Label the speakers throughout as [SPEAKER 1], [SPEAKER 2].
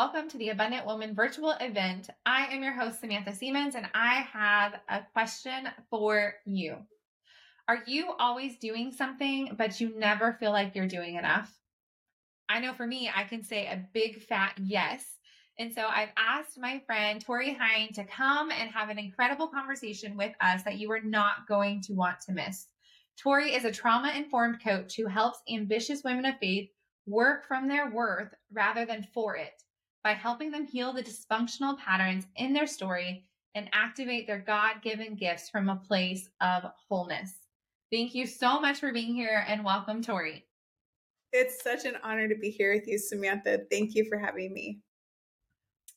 [SPEAKER 1] welcome to the Abundant Woman virtual event. I am your host, Samantha Siemens, and I have a question for you. Are you always doing something, but you never feel like you're doing enough? I know for me, I can say a big fat yes. And so I've asked my friend Tori Hein to come and have an incredible conversation with us that you are not going to want to miss. Tori is a trauma informed coach who helps ambitious women of faith work from their worth rather than for it by helping them heal the dysfunctional patterns in their story and activate their God given gifts from a place of wholeness. Thank you so much for being here and welcome, Tori.
[SPEAKER 2] It's such an honor to be here with you, Samantha. Thank you for having me.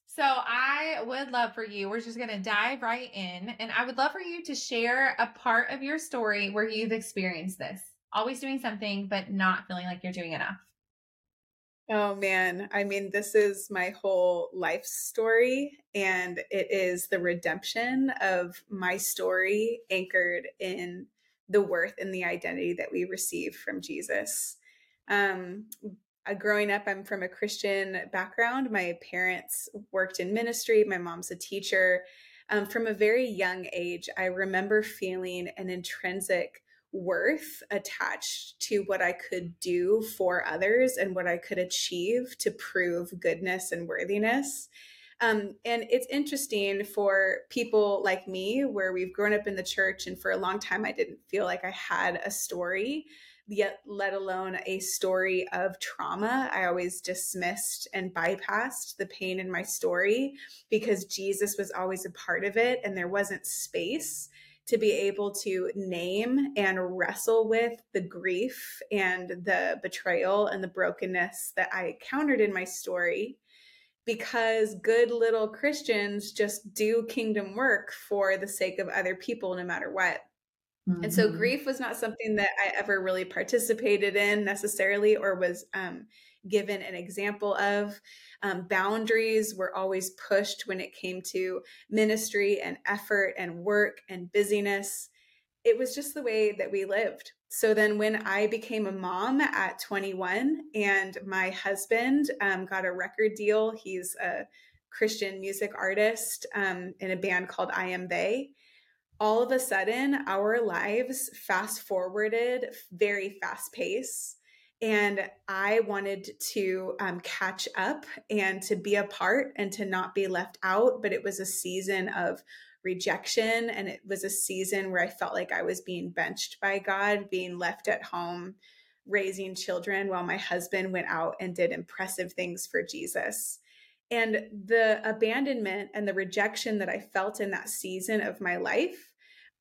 [SPEAKER 1] So, I would love for you, we're just going to dive right in, and I would love for you to share a part of your story where you've experienced this. Always doing something, but not feeling like you're doing enough.
[SPEAKER 2] Oh man, I mean, this is my whole life story, and it is the redemption of my story anchored in the worth and the identity that we receive from Jesus. Um, growing up, I'm from a Christian background. My parents worked in ministry, my mom's a teacher. Um, from a very young age, I remember feeling an intrinsic worth attached to what I could do for others and what I could achieve to prove goodness and worthiness. Um, and it's interesting for people like me, where we've grown up in the church, and for a long time, I didn't feel like I had a story, yet, let alone a story of trauma. I always dismissed and bypassed the pain in my story because Jesus was always a part of it, and there wasn't space to be able to name and wrestle with the grief and the betrayal and the brokenness that I encountered in my story because good little Christians just do kingdom work for the sake of other people no matter what. Mm-hmm. And so mm-hmm. grief was not something that I ever really participated in necessarily or was um, given an example of. Um, boundaries were always pushed when it came to ministry and effort and work and busyness. It was just the way that we lived. So then, when I became a mom at 21 and my husband um, got a record deal, he's a Christian music artist um, in a band called I Am They. All of a sudden, our lives fast forwarded very fast pace and I wanted to um, catch up and to be a part and to not be left out. But it was a season of rejection, and it was a season where I felt like I was being benched by God, being left at home, raising children while my husband went out and did impressive things for Jesus. And the abandonment and the rejection that I felt in that season of my life,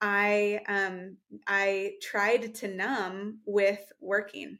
[SPEAKER 2] I um, I tried to numb with working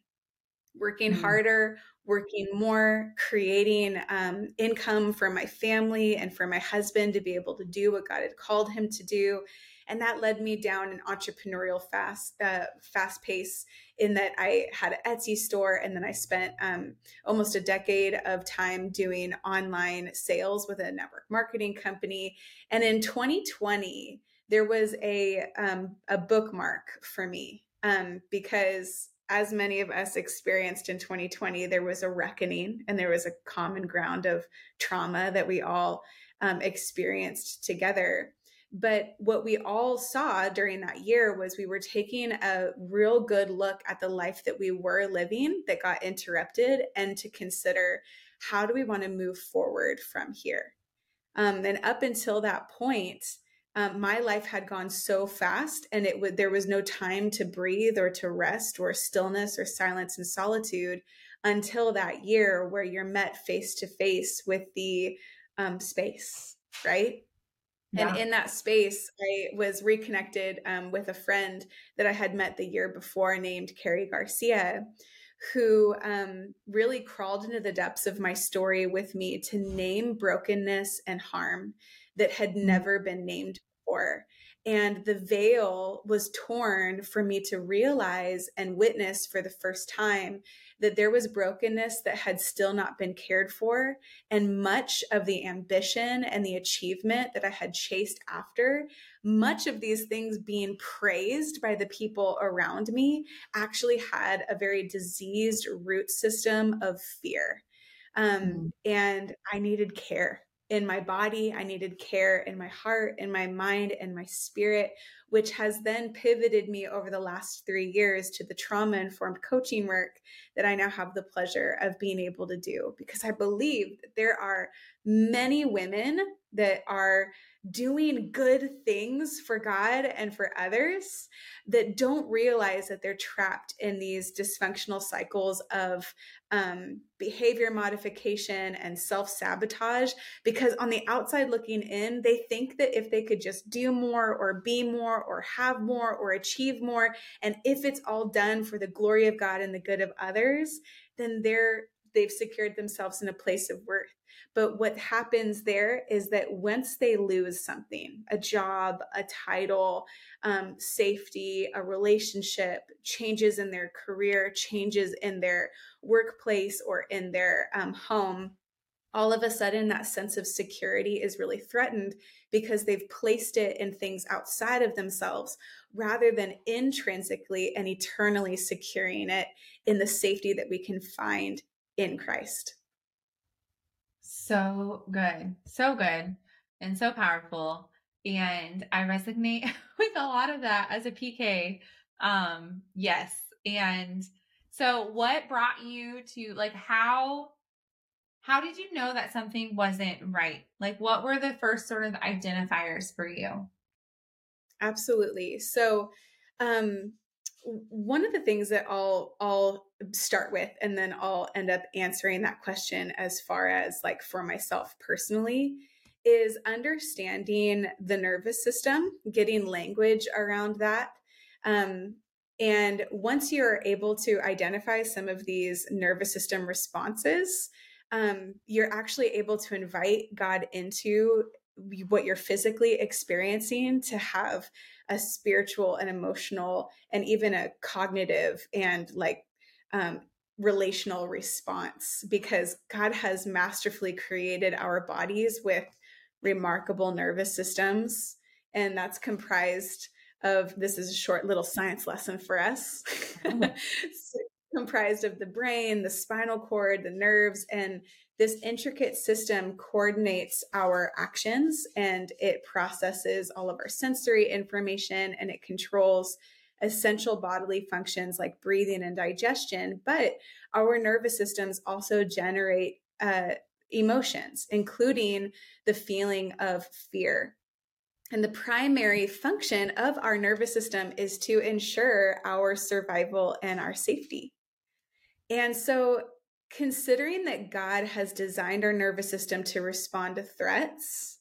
[SPEAKER 2] working mm-hmm. harder, working more, creating um, income for my family and for my husband to be able to do what God had called him to do. And that led me down an entrepreneurial fast, uh, fast pace. In that I had an Etsy store, and then I spent um, almost a decade of time doing online sales with a network marketing company. And in 2020, there was a um, a bookmark for me um, because as many of us experienced in 2020, there was a reckoning and there was a common ground of trauma that we all um, experienced together. But what we all saw during that year was we were taking a real good look at the life that we were living that got interrupted and to consider how do we want to move forward from here. Um, and up until that point, um, my life had gone so fast and it would there was no time to breathe or to rest or stillness or silence and solitude until that year where you're met face to face with the um, space right yeah. and in that space i was reconnected um, with a friend that i had met the year before named carrie garcia who um, really crawled into the depths of my story with me to name brokenness and harm that had mm. never been named before. And the veil was torn for me to realize and witness for the first time that there was brokenness that had still not been cared for. And much of the ambition and the achievement that I had chased after, much of these things being praised by the people around me, actually had a very diseased root system of fear Um, mm. And I needed care in my body. I needed care in my heart, in my mind, and my spirit, which has then pivoted me over the last three years to the trauma informed coaching work that I now have the pleasure of being able to do because I believe that there are many women that are doing good things for God and for others that don't realize that they're trapped in these dysfunctional cycles of um, behavior modification and self sabotage. Because on the outside looking in, they think that if they could just do more or be more or have more or achieve more, and if it's all done for the glory of God and the good of others, then they're they've secured themselves in a place of worth. But what happens there is that once they lose something, a job, a title, um, safety, a relationship, changes in their career, changes in their workplace or in their um, home, all of a sudden that sense of security is really threatened because they've placed it in things outside of themselves rather than intrinsically and eternally securing it in the safety that we can find in Christ.
[SPEAKER 1] So good. So good and so powerful. And I resonate with a lot of that as a PK. Um, yes. And so what brought you to like how how did you know that something wasn't right? Like what were the first sort of identifiers for you?
[SPEAKER 2] Absolutely. So um one of the things that I'll I'll start with and then I'll end up answering that question as far as like for myself personally is understanding the nervous system, getting language around that. Um, and once you're able to identify some of these nervous system responses, um, you're actually able to invite God into what you're physically experiencing to have a spiritual and emotional and even a cognitive and like um, relational response because God has masterfully created our bodies with remarkable nervous systems. And that's comprised of this is a short little science lesson for us. Comprised of the brain, the spinal cord, the nerves, and this intricate system coordinates our actions and it processes all of our sensory information and it controls essential bodily functions like breathing and digestion. But our nervous systems also generate uh, emotions, including the feeling of fear. And the primary function of our nervous system is to ensure our survival and our safety. And so considering that God has designed our nervous system to respond to threats,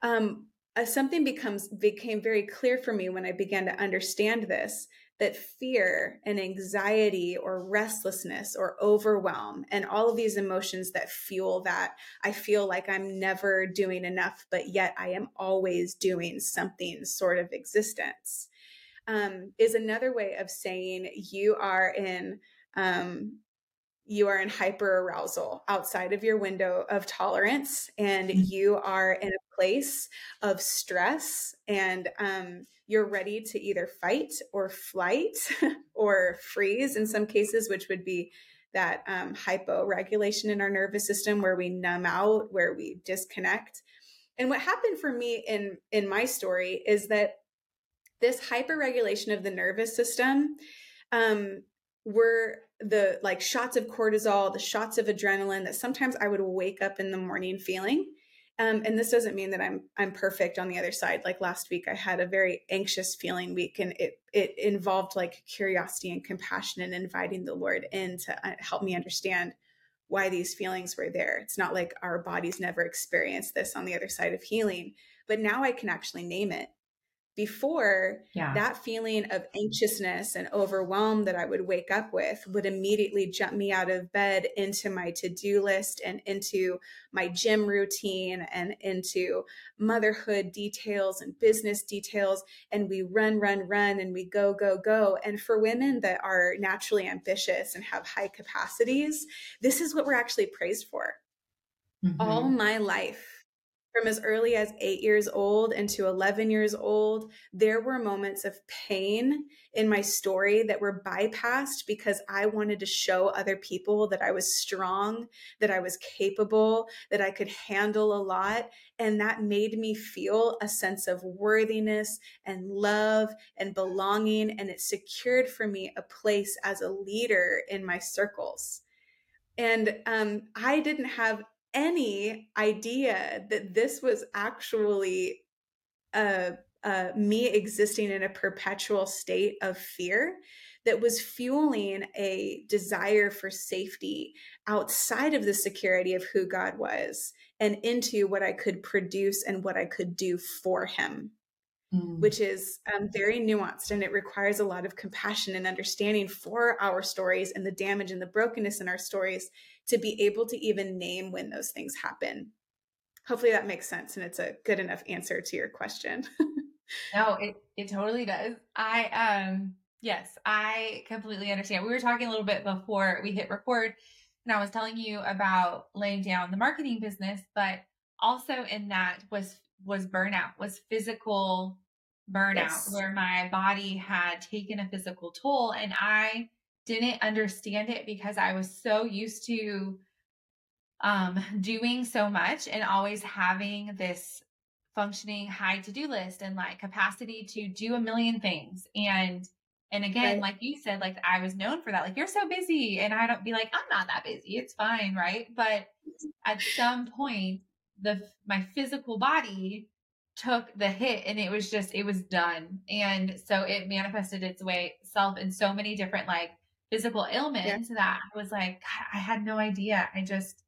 [SPEAKER 2] um, uh, something becomes became very clear for me when I began to understand this that fear and anxiety or restlessness or overwhelm and all of these emotions that fuel that I feel like I'm never doing enough, but yet I am always doing something sort of existence um, is another way of saying you are in um, you are in hyper arousal outside of your window of tolerance and mm-hmm. you are in a place of stress and um, you're ready to either fight or flight or freeze in some cases which would be that um, hypo regulation in our nervous system where we numb out where we disconnect and what happened for me in in my story is that this hyper regulation of the nervous system um, were the like shots of cortisol, the shots of adrenaline that sometimes I would wake up in the morning feeling. Um, and this doesn't mean that I'm I'm perfect on the other side. Like last week, I had a very anxious feeling week, and it it involved like curiosity and compassion and inviting the Lord in to uh, help me understand why these feelings were there. It's not like our bodies never experienced this on the other side of healing, but now I can actually name it before yeah. that feeling of anxiousness and overwhelm that I would wake up with would immediately jump me out of bed into my to-do list and into my gym routine and into motherhood details and business details and we run run run and we go go go and for women that are naturally ambitious and have high capacities this is what we're actually praised for mm-hmm. all my life from as early as eight years old into 11 years old, there were moments of pain in my story that were bypassed because I wanted to show other people that I was strong, that I was capable, that I could handle a lot. And that made me feel a sense of worthiness and love and belonging. And it secured for me a place as a leader in my circles. And um, I didn't have any idea that this was actually uh, uh, me existing in a perpetual state of fear that was fueling a desire for safety outside of the security of who God was and into what I could produce and what I could do for Him. Mm. Which is um, very nuanced and it requires a lot of compassion and understanding for our stories and the damage and the brokenness in our stories to be able to even name when those things happen. Hopefully that makes sense and it's a good enough answer to your question.
[SPEAKER 1] no, it it totally does. I um yes, I completely understand. We were talking a little bit before we hit record and I was telling you about laying down the marketing business, but also in that was was burnout, was physical burnout yes. where my body had taken a physical toll and I didn't understand it because I was so used to um, doing so much and always having this functioning high to-do list and like capacity to do a million things. And and again right. like you said like i was known for that like you're so busy and i don't be like i'm not that busy it's fine right? But at some point the my physical body took the hit and it was just it was done. And so it manifested its way self in so many different like physical ailments yeah. that I was like, I had no idea. I just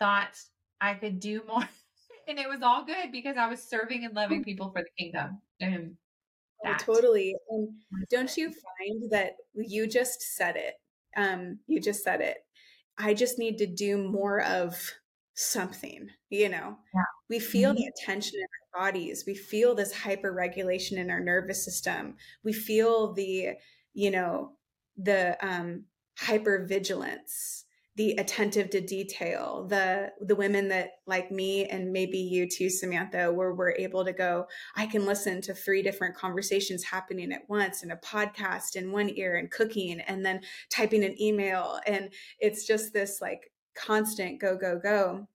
[SPEAKER 1] thought I could do more. and it was all good because I was serving and loving people for the kingdom. And
[SPEAKER 2] oh, totally. And don't you find that you just said it? Um, you just said it. I just need to do more of something, you know? Yeah. We feel mm-hmm. the attention in our bodies. We feel this hyper regulation in our nervous system. We feel the, you know, the um, hyper vigilance the attentive to detail the the women that like me and maybe you too samantha where we're able to go i can listen to three different conversations happening at once and a podcast in one ear and cooking and then typing an email. And it's just this like constant go go go.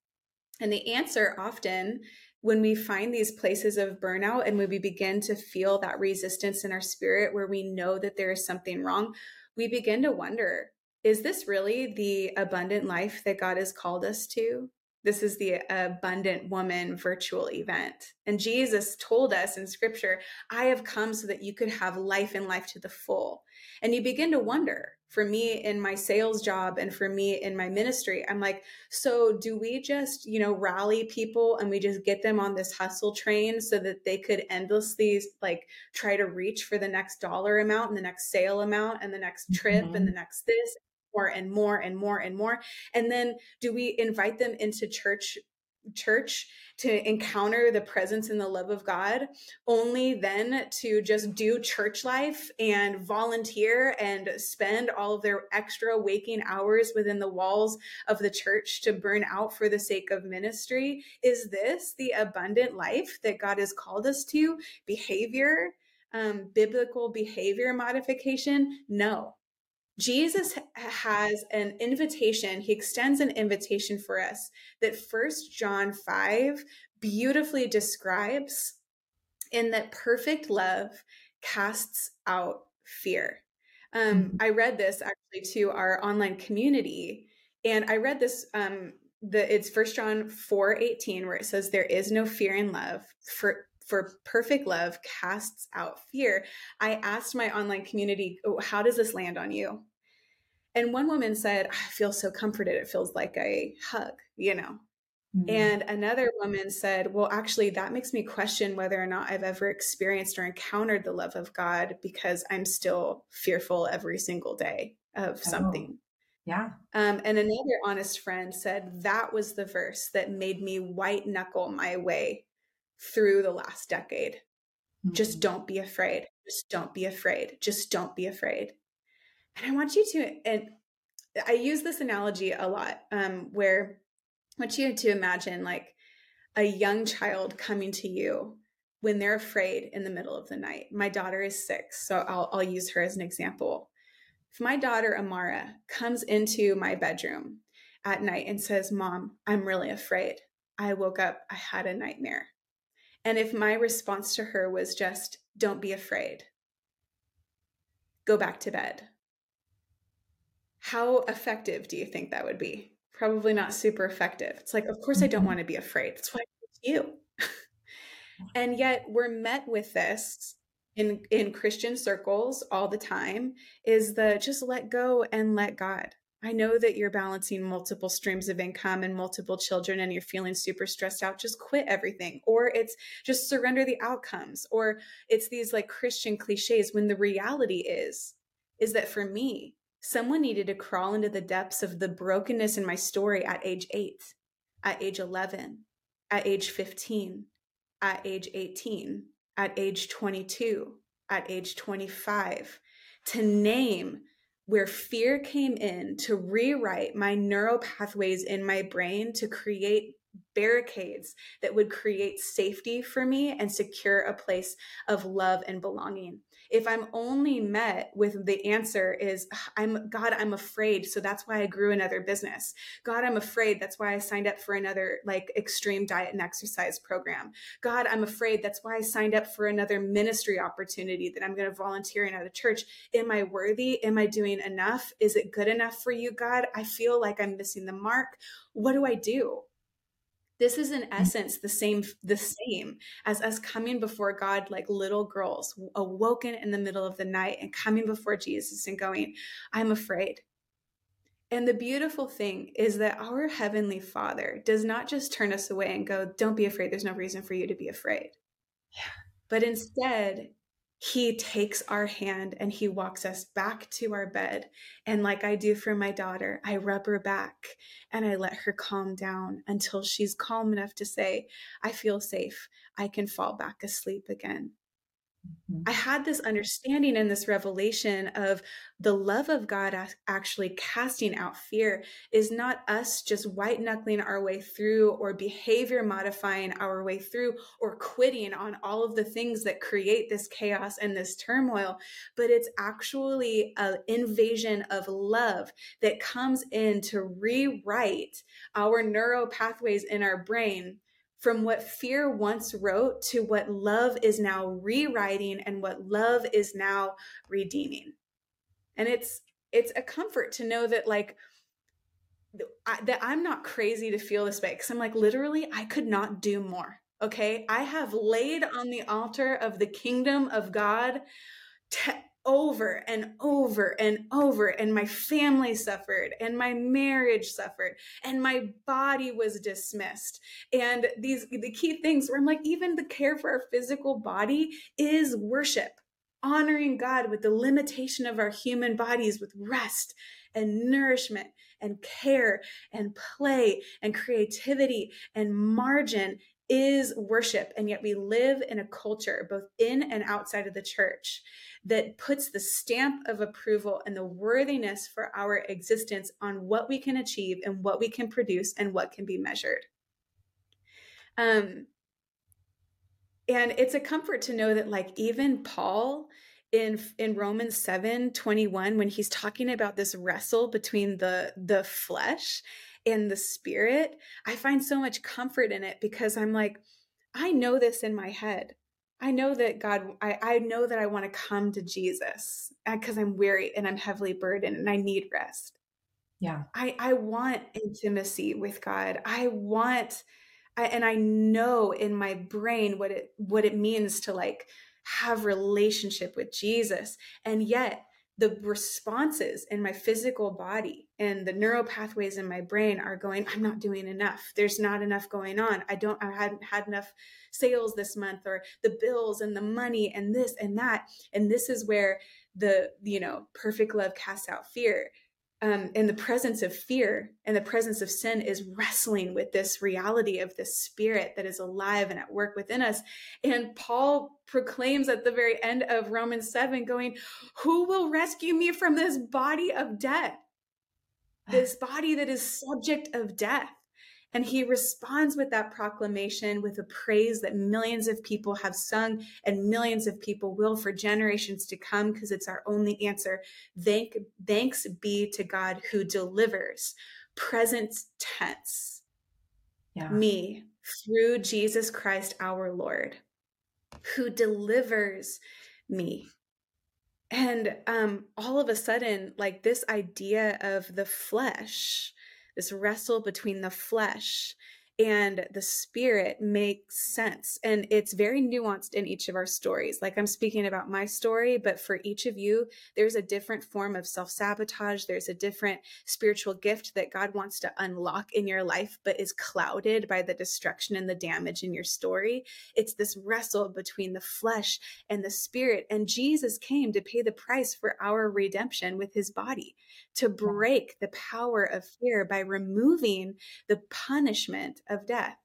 [SPEAKER 2] And the answer often when we find these places of burnout and when we begin to feel that resistance in our spirit where we know that there is something wrong we begin to wonder is this really the abundant life that God has called us to? This is the abundant woman virtual event. And Jesus told us in scripture, I have come so that you could have life and life to the full. And you begin to wonder for me in my sales job and for me in my ministry, I'm like, so do we just, you know, rally people and we just get them on this hustle train so that they could endlessly like try to reach for the next dollar amount and the next sale amount and the next trip mm-hmm. and the next this more and more and more and more and then do we invite them into church church to encounter the presence and the love of God, only then to just do church life and volunteer and spend all of their extra waking hours within the walls of the church to burn out for the sake of ministry. Is this the abundant life that God has called us to? Behavior, um, biblical behavior modification? No. Jesus has an invitation. He extends an invitation for us that First John 5 beautifully describes in that perfect love casts out fear. Um, mm-hmm. I read this actually to our online community, and I read this. Um, the it's First John four eighteen where it says, "There is no fear in love, for for perfect love casts out fear. I asked my online community, oh, how does this land on you? And one woman said, I feel so comforted. It feels like a hug, you know. Mm-hmm. And another woman said, Well, actually, that makes me question whether or not I've ever experienced or encountered the love of God because I'm still fearful every single day of oh, something.
[SPEAKER 1] Yeah.
[SPEAKER 2] Um, and another honest friend said that was the verse that made me white knuckle my way through the last decade. Mm-hmm. Just don't be afraid. Just don't be afraid. Just don't be afraid. And I want you to, and I use this analogy a lot, um, where I want you to imagine like a young child coming to you when they're afraid in the middle of the night. My daughter is six, so I'll, I'll use her as an example. If my daughter Amara comes into my bedroom at night and says, Mom, I'm really afraid. I woke up, I had a nightmare. And if my response to her was just, Don't be afraid, go back to bed, how effective do you think that would be? Probably not super effective. It's like, of course, I don't mm-hmm. want to be afraid. That's why I you. and yet, we're met with this in in Christian circles all the time is the just let go and let God. I know that you're balancing multiple streams of income and multiple children and you're feeling super stressed out. Just quit everything. Or it's just surrender the outcomes. Or it's these like Christian cliches when the reality is, is that for me, someone needed to crawl into the depths of the brokenness in my story at age eight, at age 11, at age 15, at age 18, at age 22, at age 25, to name where fear came in to rewrite my neural pathways in my brain to create barricades that would create safety for me and secure a place of love and belonging if i'm only met with the answer is ah, i'm god i'm afraid. So that's why i grew another business. God i'm afraid. That's why i signed up for another like extreme diet and exercise program. God i'm afraid. That's why i signed up for another ministry opportunity that i'm going to volunteer in at a church. Am i worthy? Am i doing enough? Is it good enough for you god? I feel like i'm missing the mark. What do i do this is in mm. essence the same the same as us coming before god like little girls awoken in the middle of the night and coming before jesus and going i'm afraid and the beautiful thing is that our heavenly father does not just turn us away and go don't be afraid there's no reason for you to be afraid yeah. but instead he takes our hand and he walks us back to our bed. And like I do for my daughter, I rub her back and I let her calm down until she's calm enough to say, I feel safe. I can fall back asleep again. Mm-hmm. I had this understanding and this revelation of the love of God actually casting out fear is not us just white knuckling our way through or behavior modifying our way through or quitting on all of the things that create this chaos and this turmoil, but it's actually an invasion of love that comes in to rewrite our neural pathways in our brain from what fear once wrote to what love is now rewriting and what love is now redeeming. And it's it's a comfort to know that like I, that i'm not crazy to feel this way because i'm like literally i could not do more okay? I have laid on the altar of the kingdom of god over and over and over and my family suffered and my marriage suffered and my body was dismissed. And these the key things where i'm like even the care for our physical body is worship honoring god with the limitation of our human bodies with rest and nourishment and care and play and creativity and margin is worship. And yet we live in a culture, both in and outside of the church, that puts the stamp of approval and the worthiness for our existence on what we can achieve and what we can produce and what can be measured. Um, and it's a comfort to know that, like, even Paul in in Romans 7 21, when he's talking about this wrestle between the the flesh and the spirit, I find so much comfort in it because I'm like, I know this in my head. I know that God, I, I know that I want to come to Jesus because uh, I'm weary and I'm heavily burdened and I need rest.
[SPEAKER 3] Yeah.
[SPEAKER 2] I, I want intimacy with God. I want, I, and I know in my brain what it, what it means to like have relationship with Jesus. And yet the responses in my physical body and the neural pathways in my brain are going i'm not doing enough. There's not enough going on. I don't i hadn't had enough sales this month or the bills and the money and this and that. And this is where the you know perfect love casts out fear um, in the presence of fear and the presence of sin is wrestling with this reality of this spirit that is alive and at work within us. And Paul proclaims at the very end of Romans 7, going, Who will rescue me from this body of death? This body that is subject of death. And he responds with that proclamation with a praise that millions of people have sung and millions of people will for generations to come because it's our only answer. Thank, thanks be to God who delivers, present tense, yeah. me through Jesus Christ our Lord, who delivers me. And um, all of a sudden, like this idea of the flesh, this wrestle between the flesh and the spirit makes sense. And it's very nuanced in each of our stories. Like I'm speaking about my story, but for each of you, there's a different form of self sabotage. There's a different spiritual gift that God wants to unlock in your life, but is clouded by the destruction and the damage in your story. It's this wrestle between the flesh and the spirit. And Jesus came to pay the price for our redemption with his body, to break the power of fear by removing the punishment of death.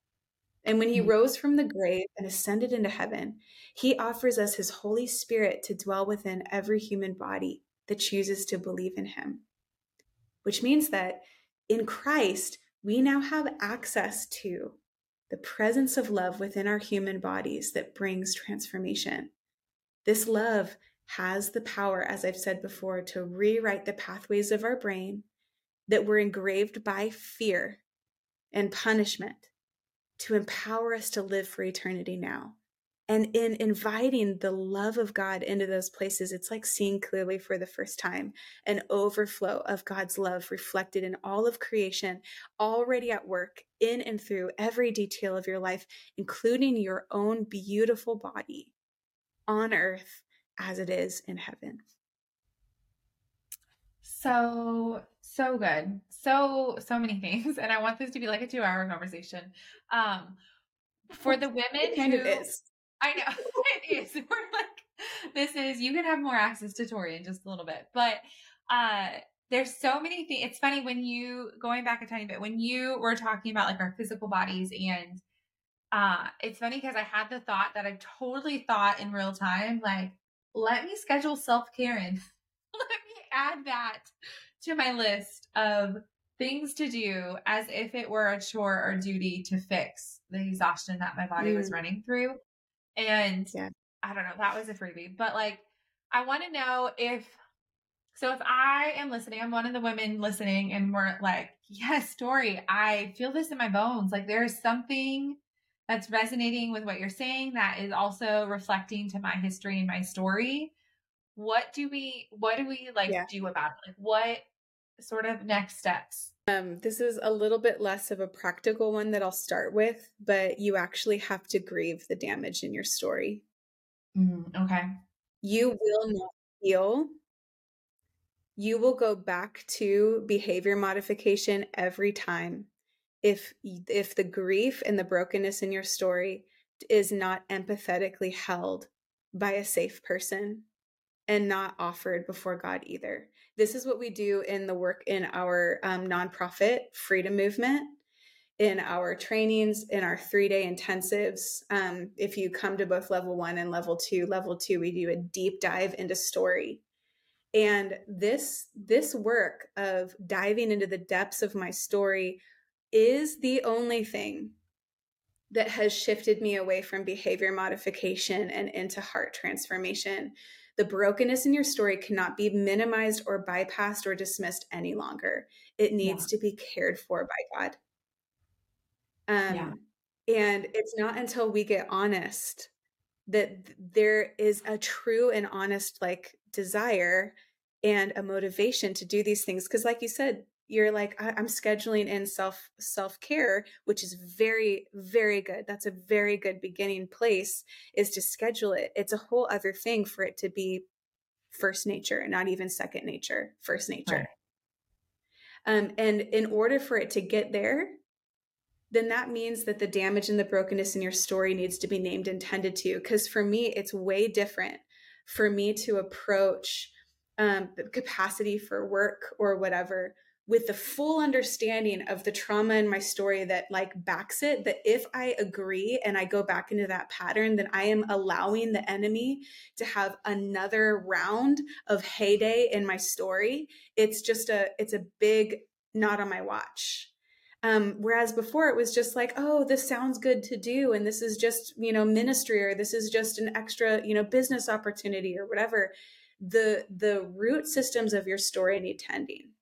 [SPEAKER 2] And when he mm-hmm. rose from the grave and ascended into heaven, he offers us his Holy Spirit to dwell within every human body that chooses to believe in him. Which means that in Christ, we now have access to the presence of love within our human bodies that brings transformation. This love has the power, as I've said before, to rewrite the pathways of our brain that were engraved by fear and punishment to empower us to live for eternity now. And in inviting the love of God into those places, it's like seeing clearly for the first time an overflow of God's love reflected in all of creation, already at work in and through every detail of your life, including your own beautiful body on earth as it is in heaven.
[SPEAKER 1] So, so good. So, so many things. And I want this to be like a two hour conversation. Um, for the women
[SPEAKER 2] it kind
[SPEAKER 1] who,
[SPEAKER 2] of is.
[SPEAKER 1] I know it is. We're like, this is, you can have more access to Tori in just a little bit, but, uh, there's so many things. It's funny when you going back a tiny bit when you were talking about like our physical bodies and uh it's funny because I had the thought that I totally thought in real time like let me schedule self-care in. let me add that to my list of things to do as if it were a chore or duty to fix the exhaustion that my body mm. was running through. And yeah. I don't know, that was a freebie. But like, I want to know if, so if I am listening, I'm one of the women listening, and we're like, yes, story, I feel this in my bones. Like, there's something that's resonating with what you're saying that is also reflecting to my history and my story. What do we, what do we like yeah. do about it? Like, what sort of next steps?
[SPEAKER 2] Um, this is a little bit less of a practical one that I'll start with, but you actually have to grieve the damage in your story.
[SPEAKER 1] Mm, okay.
[SPEAKER 2] You will not heal. You will go back to behavior modification every time if if the grief and the brokenness in your story is not empathetically held by a safe person and not offered before God either. This is what we do in the work in our um, nonprofit freedom movement, in our trainings, in our three day intensives. Um, if you come to both level one and level two, level two, we do a deep dive into story. And this this work of diving into the depths of my story is the only thing that has shifted me away from behavior modification and into heart transformation. The brokenness in your story cannot be minimized or bypassed or dismissed any longer. It needs yeah. to be cared for by God. Um, yeah. And it's not until we get honest that there is a true and honest like desire and a motivation to do these things. Because, like you said, you're like I- am scheduling in self self care which is very very good. That's a very good beginning place is to schedule it. It's a whole other thing for it to be first nature not even second nature first nature. Right. um, and in order for it to get there then that means that the damage and the brokenness in your story needs to be named and tended to. Because for me it's way different for me to approach um, the capacity for work or whatever with the full understanding of the trauma in my story that like backs it that if i agree and i go back into that pattern then i am allowing the enemy to have another round of heyday in my story it's just a it's a big not on my watch Um, whereas before it was just like, oh, this sounds good to do, and this is just you know ministry, or this is just an extra you know business opportunity, or whatever. The the root systems of your story need tending.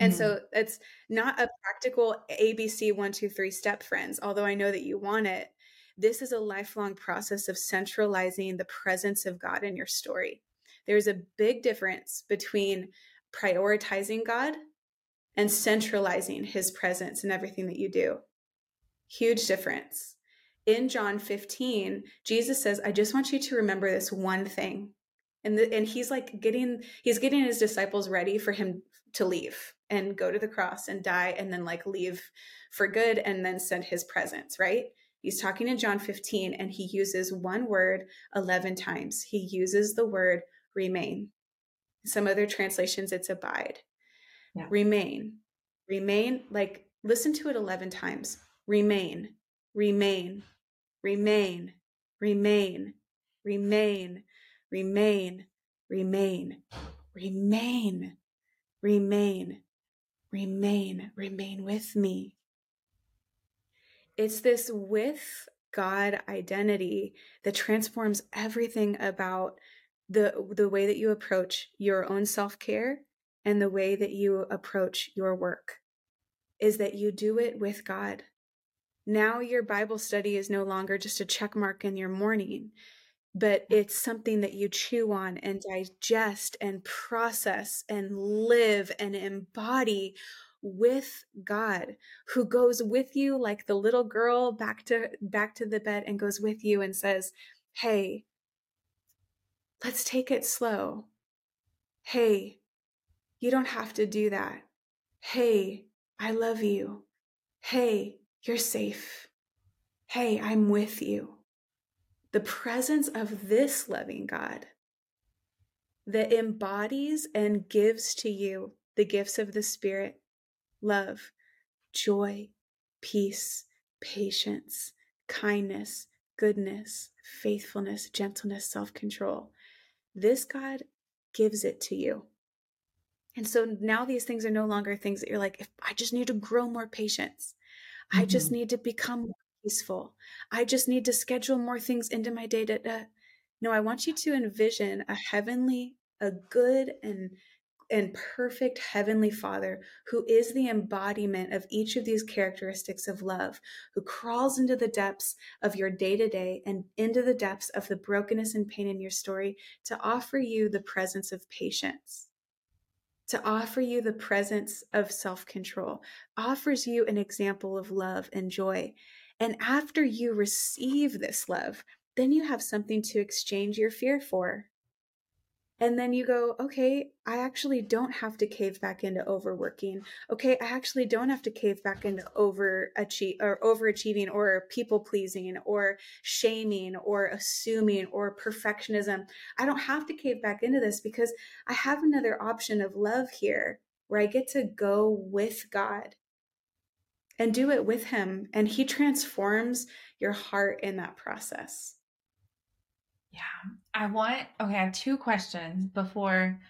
[SPEAKER 2] And mm so it's not a practical ABC one, two, three step, friends, although I know that you want it. This is a lifelong process of centralizing the presence of God in your story. There's a big difference between prioritizing God and centralizing his presence in everything that you do. Huge difference. In John 15, Jesus says, I just want you to remember this one thing. And, the, and he's like getting he's getting his disciples ready for him to leave and go to the cross and die and then like leave for good and then send his presence, right? He's talking in John 15 and he uses one word 11 times. He uses the word remain. Some other translations, it's abide. Yeah. Remain. Remain, like listen to it 11 times. Remain, remain, remain, remain, remain, remain, remain, remain, remain, remain, remain with me. It's this with God identity that transforms everything about the the way that you approach your own self-care and the way that you approach your work is that you do it with God. Now your Bible study is no longer just a check mark in your morning, but mm. it's something that you chew on and digest and process and live and embody with God who goes with you like the little girl back to back to the bed and goes with you and says, "Hey, let's take it slow. Hey, you don't have to do that. Hey, I love you. Hey, you're safe. Hey, I'm with you." The presence of this loving God that embodies and gives to you the gifts of the Spirit love, joy, peace, patience, kindness, goodness, faithfulness, gentleness, self control. This God gives it to you. And so now these things are no longer things that you're like, if I just need to grow more patience, mm-hmm. I just mm-hmm. need to become more peaceful, I just need to schedule more things into my day. To, uh, no, I want you to envision a heavenly, a good and and perfect Heavenly Father who is the embodiment of each of these characteristics of love, who crawls into the depths of your day to day and into the depths of the brokenness and pain in your story to offer you the presence of patience. To offer you the presence of self control, offers you an example of love and joy. And after you receive this love, then you have something to exchange your fear for. And then you go, okay, I actually don't have to cave back into overworking. Okay, I actually don't have to cave back into or overachieving or people pleasing or shaming or assuming or perfectionism. I don't have to cave back into this because I have another option of love here where I get to go with God and do it with Him. And He transforms your heart in that process.
[SPEAKER 1] Yeah. I want, okay, I have two questions before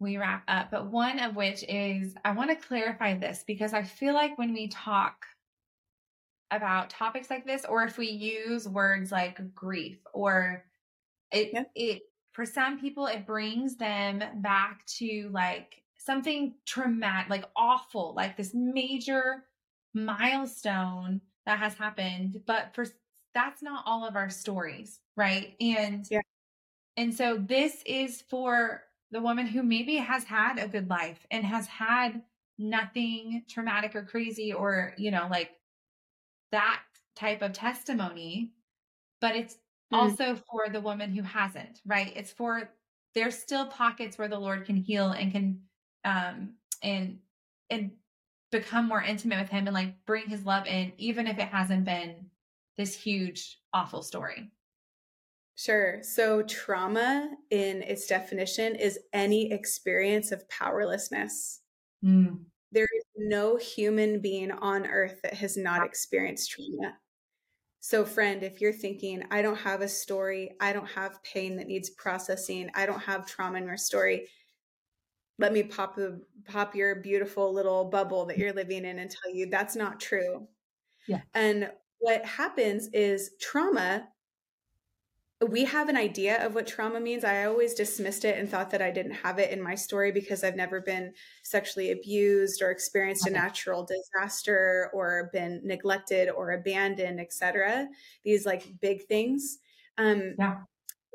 [SPEAKER 1] we wrap up, but one of which is I want to clarify this because I feel like when we talk about topics like this, or if we use words like grief or it, yeah. it, for some people, it brings them back to like something traumatic, like awful, like this major milestone that has happened. But for that's not all of our stories, right? And yeah. and so this is for the woman who maybe has had a good life and has had nothing traumatic or crazy or, you know, like that type of testimony, but it's mm. also for the woman who hasn't, right? It's for there's still pockets where the Lord can heal and can um and and become more intimate with him and like bring his love in even if it hasn't been this huge, awful story?
[SPEAKER 2] Sure. So, trauma, in its definition, is any experience of powerlessness. Mm. There is no human being on earth that has not experienced trauma. So, friend, if you're thinking, I don't have a story, I don't have pain that needs processing, I don't have trauma in my story, let me pop the pop your beautiful little bubble that you're living in and tell you that's not true.
[SPEAKER 1] Yeah.
[SPEAKER 2] And what happens is trauma we have an idea of what trauma means. I always dismissed it and thought that I didn't have it in my story because I've never been sexually abused or experienced okay. a natural disaster or been neglected or abandoned, etc. These like big things. Um, yeah.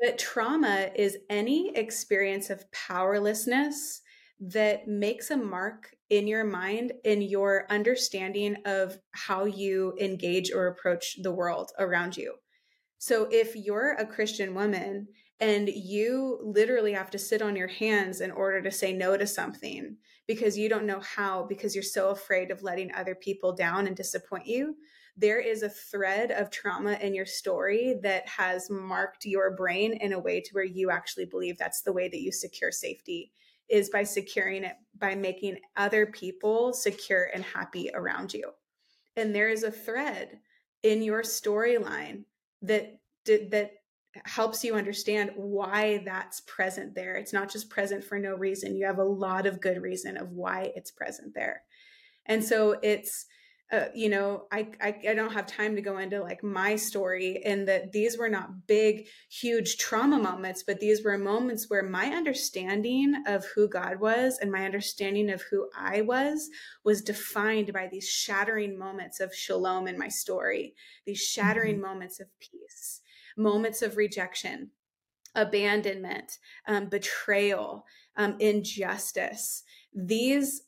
[SPEAKER 2] But trauma is any experience of powerlessness that makes a mark in your mind in your understanding of how you engage or approach the world around you. So if you're a Christian woman and you literally have to sit on your hands in order to say no to something because you don't know how, because you're so afraid of letting other people down and disappoint you, there is a thread of trauma in your story that has marked your brain in a way to where you actually believe that's the way that you secure safety is by securing it by making other people secure and happy around you. And there is a thread in your storyline that that helps you understand why that's present there. It's not just present for no reason. You have a lot of good reason of why it's present there. And so it's uh, you know, I, I, I don't have time to go into like my story and that these were not big, huge trauma moments, but these were moments where my understanding of who God was and my understanding of who I was was defined by these shattering moments of shalom in my story, these shattering mm-hmm. moments of peace, moments of rejection, abandonment, um, betrayal, um, injustice. These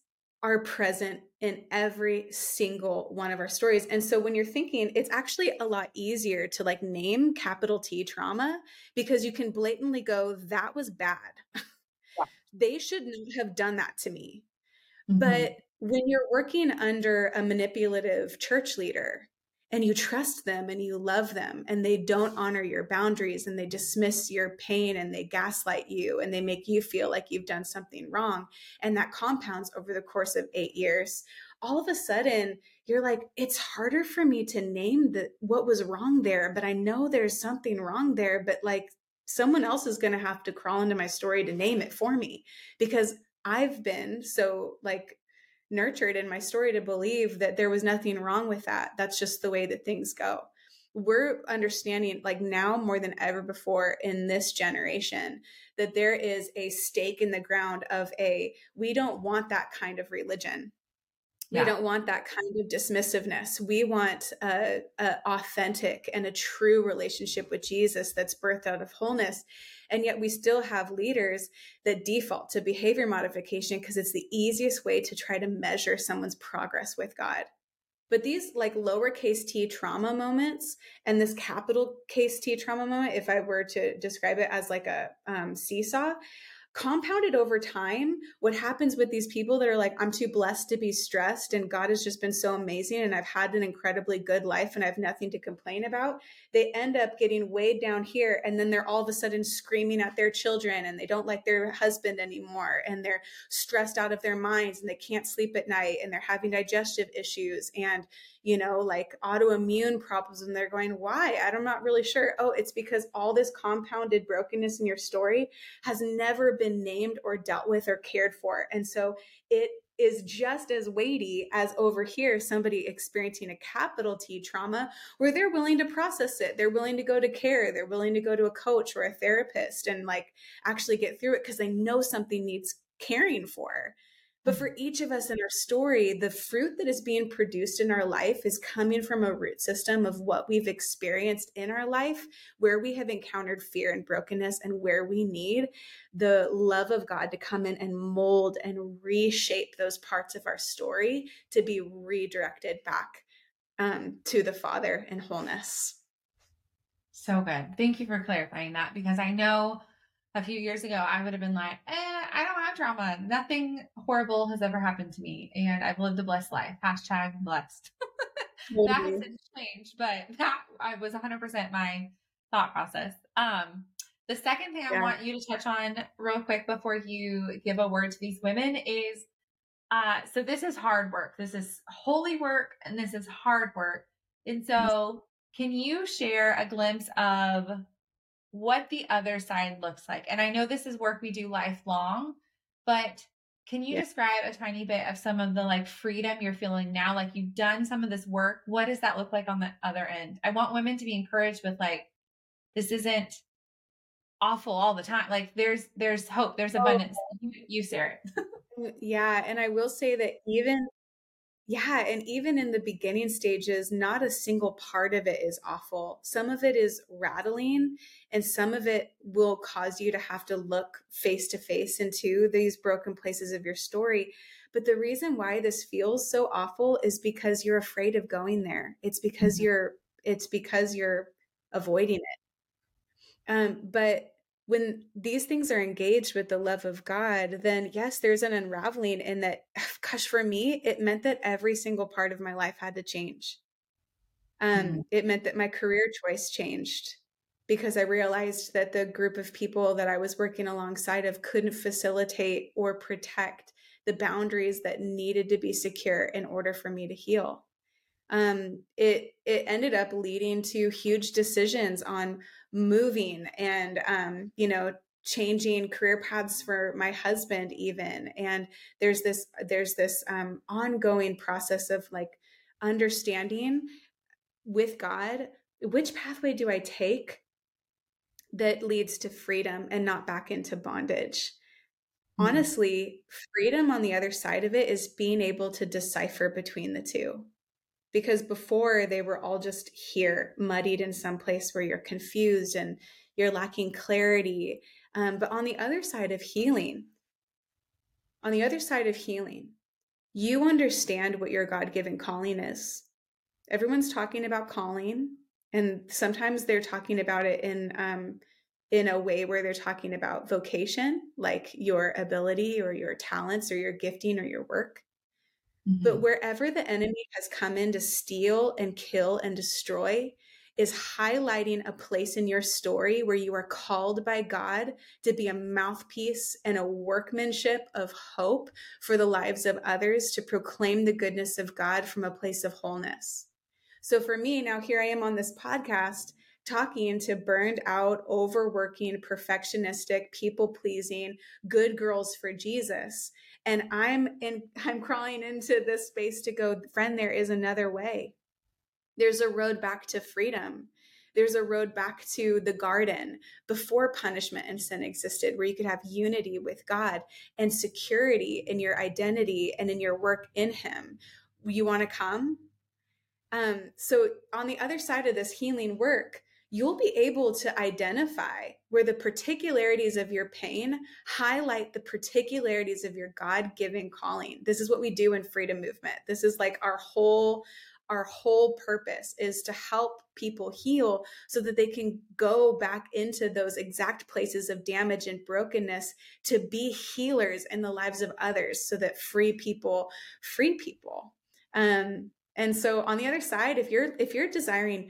[SPEAKER 2] are present in every single one of our stories. And so when you're thinking, it's actually a lot easier to like name capital T trauma because you can blatantly go, that was bad. Yeah. they should not have done that to me. Mm-hmm. But when you're working under a manipulative church leader, and you trust them and you love them and they don't honor your boundaries and they dismiss your pain and they gaslight you and they make you feel like you've done something wrong and that compounds over the course of 8 years. All of a sudden you're like it's harder for me to name the what was wrong there but I know there's something wrong there but like someone else is going to have to crawl into my story to name it for me. Because I've been so like nurtured in my story to believe that there was nothing wrong with that. That's just the way that things go. We're understanding, like now more than ever before in this generation, that there is a stake in the ground of a, we don't want that kind of religion. We yeah. don't want that kind of dismissiveness. We want a, a authentic and a true relationship with Jesus that's birthed out of wholeness. And yet we still have leaders that default to behavior modification because it's the easiest way to try to measure someone's progress with God. But these like lowercase t trauma moments and this capital case T trauma moment, if I were to describe it as like a um, seesaw, compounded over time what happens with these people that are like i'm too blessed to be stressed and god has just been so amazing and i've had an incredibly good life and i have nothing to complain about they end up getting weighed down here and then they're all of a sudden screaming at their children and they don't like their husband anymore and they're stressed out of their minds and they can't sleep at night and they're having digestive issues and you know, like autoimmune problems. And they're going, why? I'm not really sure. Oh, it's because all this compounded brokenness in your story has never been named or dealt with or cared for. And so it is just as weighty as over here somebody experiencing a capital T trauma where they're willing to process it. They're willing to go to care. They're willing to go to a coach or a therapist and like actually get through it because they know something needs caring for. But for each of us in our story, the fruit that is being produced in our life is coming from a root system of what we've experienced in our life, where we have encountered fear and brokenness, and where we need the love of God to come in and mold and reshape those parts of our story to be redirected back um, to the Father in wholeness.
[SPEAKER 1] So good. Thank you for clarifying that because I know a few years ago, I would have been like, eh, I don't have trauma. Nothing horrible has ever happened to me. And I've lived a blessed life. Hashtag blessed. that has since changed, but that I was 100% my thought process. Um, the second thing yeah. I want you to touch on real quick before you give a word to these women is uh, so this is hard work. This is holy work and this is hard work. And so, can you share a glimpse of what the other side looks like. And I know this is work we do lifelong, but Can you yeah. describe a tiny bit of some of the like freedom you're feeling now? Like you've done some of this work. What does that look like on the other end? I want women to be encouraged with like, this isn't awful all the time. Like there's there's hope, there's oh. abundance. Oh. You, you Sarah.
[SPEAKER 2] Mm, yeah, and I will say that even yeah, and even in the beginning stages, not a single part of it is awful. Some of it is rattling, and some of it will cause you to have to look face to face into these broken places of your story. But the reason why this feels so awful is because you're afraid of going there. It's because mm-hmm. you're it's because you're avoiding it. Um, but when these things are engaged with the love of God, then yes, there's an unraveling in that. Gosh, for me, it meant that every single part of my life had to change. Um, mm-hmm. It meant that my career choice changed because I realized that the group of people that I was working alongside of couldn't facilitate or protect the boundaries that needed to be secure in order for me to heal. Um, it it ended up leading to huge decisions on moving and um, you know changing career paths for my husband even and there's this there's this um, ongoing process of like understanding with god which pathway do i take that leads to freedom and not back into bondage mm-hmm. honestly freedom on the other side of it is being able to decipher between the two because before they were all just here, muddied in some place where you're confused and you're lacking clarity. Um, but on the other side of healing, on the other side of healing, you understand what your God given calling is. Everyone's talking about calling, and sometimes they're talking about it in um, in a way where they're talking about vocation, like your ability or your talents or your gifting or your work. Mm-hmm. But wherever the enemy has come in to steal and kill and destroy, is highlighting a place in your story where you are called by God to be a mouthpiece and a workmanship of hope for the lives of others to proclaim the goodness of God from a place of wholeness. So for me, now here I am on this podcast talking to burned out, overworking, perfectionistic, people pleasing, good girls for Jesus. And i'm in i'm crawling into this space to go friend there is another way. There's a road back to freedom. There's a road back to the garden before punishment and sin existed where you could have unity with god and security in your identity and in your work in him. You want to come? Um, so on the other side of this healing work you'll be able to identify where the particularities of your pain highlight the particularities of your God-given calling. This is what we do in freedom movement. This is like our whole our whole purpose is to help people heal so that they can go back into those exact places of damage and brokenness to be healers in the lives of others so that free people free people um and so on the other side if you're if you're desiring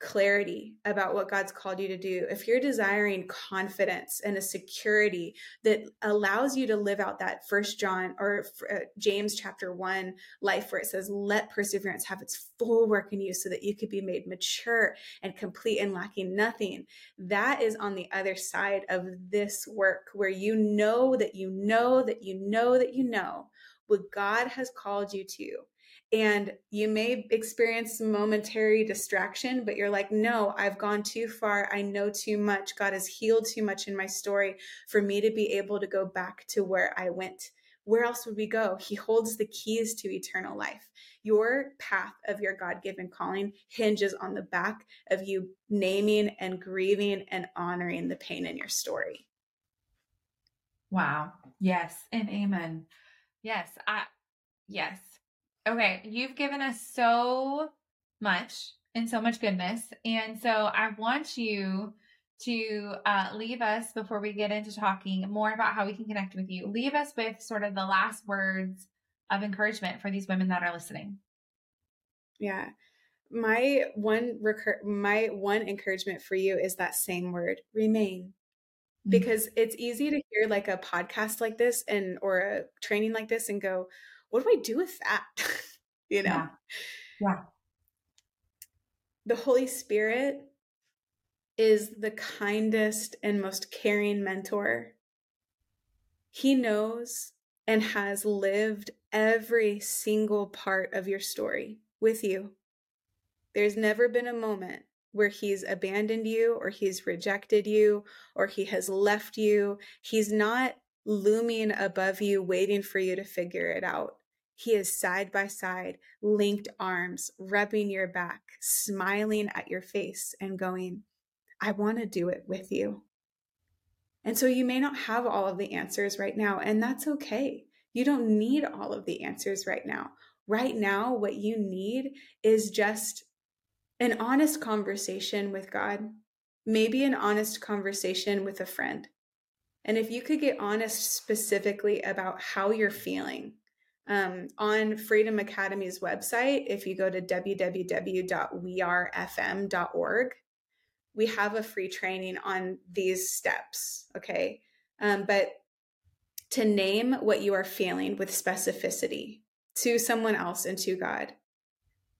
[SPEAKER 2] clarity about what God's called you to do, if you're desiring confidence and a security that allows you to live out that first John or uh, James chapter 1 life where it says let perseverance have its full work in you so that you could be made mature and complete and lacking nothing. That is on the other side of this work where you know that you know that you know that you know what God has called you to and you may experience momentary distraction, but you're like, no, I've gone too far. I know too much. God has healed too much in my story for me to be able to go back to where I went. Where else would we go? He holds the keys to eternal life. Your path of your God given calling hinges on the back of you naming and grieving and honoring the pain in your story.
[SPEAKER 1] Wow. Yes. And amen. Yes. I, yes. Okay, you've given us so much and so much goodness. And so I want you to uh, leave us before we get into talking more about how we can connect with you. Leave us with sort of the last words of encouragement for these women that are listening.
[SPEAKER 2] Yeah. My one recur- my one encouragement for you is that same word, remain. Mm-hmm. Because it's easy to hear like a podcast like this and or a training like this and go, what do I do with that? you know?
[SPEAKER 1] Yeah. yeah.
[SPEAKER 2] The Holy Spirit is the kindest and most caring mentor. He knows and has lived every single part of your story with you. There's never been a moment where he's abandoned you or he's rejected you or he has left you. He's not looming above you, waiting for you to figure it out. He is side by side, linked arms, rubbing your back, smiling at your face, and going, I want to do it with you. And so you may not have all of the answers right now, and that's okay. You don't need all of the answers right now. Right now, what you need is just an honest conversation with God, maybe an honest conversation with a friend. And if you could get honest specifically about how you're feeling, um, on Freedom Academy's website, if you go to www.wearefm.org, we have a free training on these steps. Okay. Um, but to name what you are feeling with specificity to someone else and to God.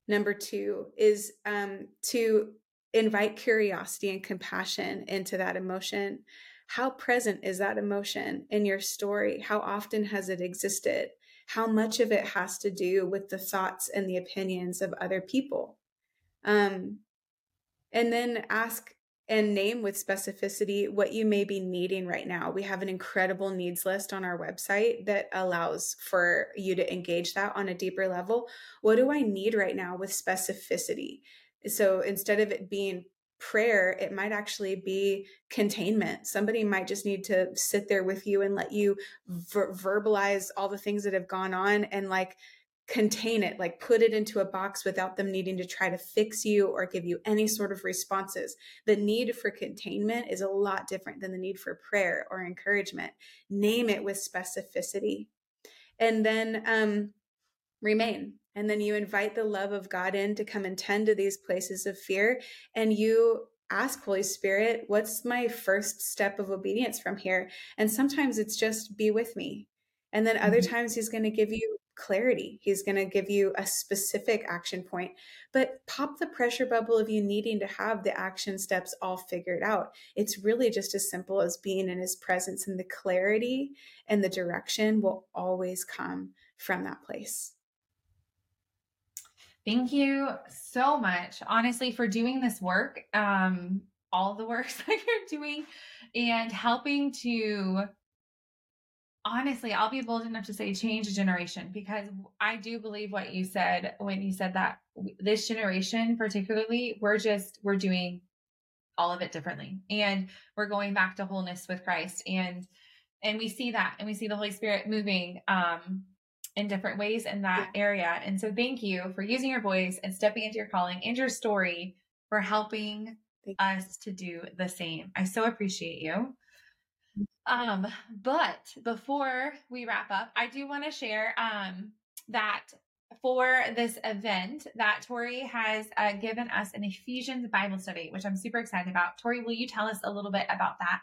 [SPEAKER 2] Number two is um, to invite curiosity and compassion into that emotion. How present is that emotion in your story? How often has it existed? How much of it has to do with the thoughts and the opinions of other people? Um, and then ask and name with specificity what you may be needing right now. We have an incredible needs list on our website that allows for you to engage that on a deeper level. What do I need right now with specificity? So instead of it being prayer, it might actually be containment. Somebody might just need to sit there with you and let you ver- verbalize all the things that have gone on and like contain it, like put it into a box without them needing to try to fix you or give you any sort of responses. The need for containment is a lot different than the need for prayer or encouragement. Name it with specificity. And then um, remain. And then you invite the love of God in to come and tend to these places of fear. And you ask Holy Spirit, what's my first step of obedience from here? And sometimes it's just be with me. And then other mm-hmm. times he's going to give you clarity. He's going to give you a specific action point, but pop the pressure bubble of you needing to have the action steps all figured out. It's really just as simple as being in his presence, and the clarity and the direction will always come from that place.
[SPEAKER 1] Thank you so much, honestly, for doing this work, um, all the work that you're doing, and helping to honestly, I'll be bold enough to say change a generation because I do believe what you said when you said that this generation, particularly, we're just, we're doing all of it differently and we're going back to wholeness with Christ. And, and we see that and we see the Holy Spirit moving, um, in different ways in that area. And so thank you for using your voice and stepping into your calling and your story for helping us to do the same. I so appreciate you. Um, but before we wrap up, I do want to share um, that for this event that Tori has uh, given us an Ephesians Bible study, which I'm super excited about. Tori, will you tell us a little bit about that?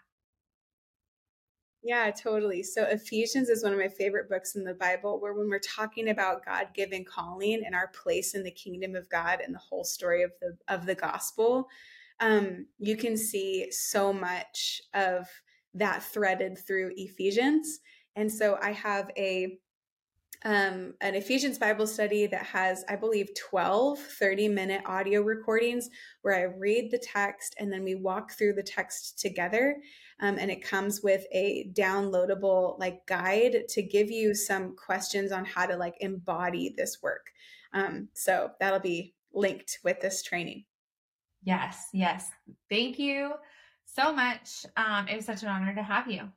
[SPEAKER 2] Yeah, totally. So Ephesians is one of my favorite books in the Bible where when we're talking about God-given calling and our place in the kingdom of God and the whole story of the of the gospel, um, you can see so much of that threaded through Ephesians. And so I have a um, an Ephesians Bible study that has, I believe, 12 30 minute audio recordings where I read the text and then we walk through the text together. Um, and it comes with a downloadable like guide to give you some questions on how to like embody this work. Um, so that'll be linked with this training.
[SPEAKER 1] Yes, yes. Thank you so much. Um, it was such an honor to have you.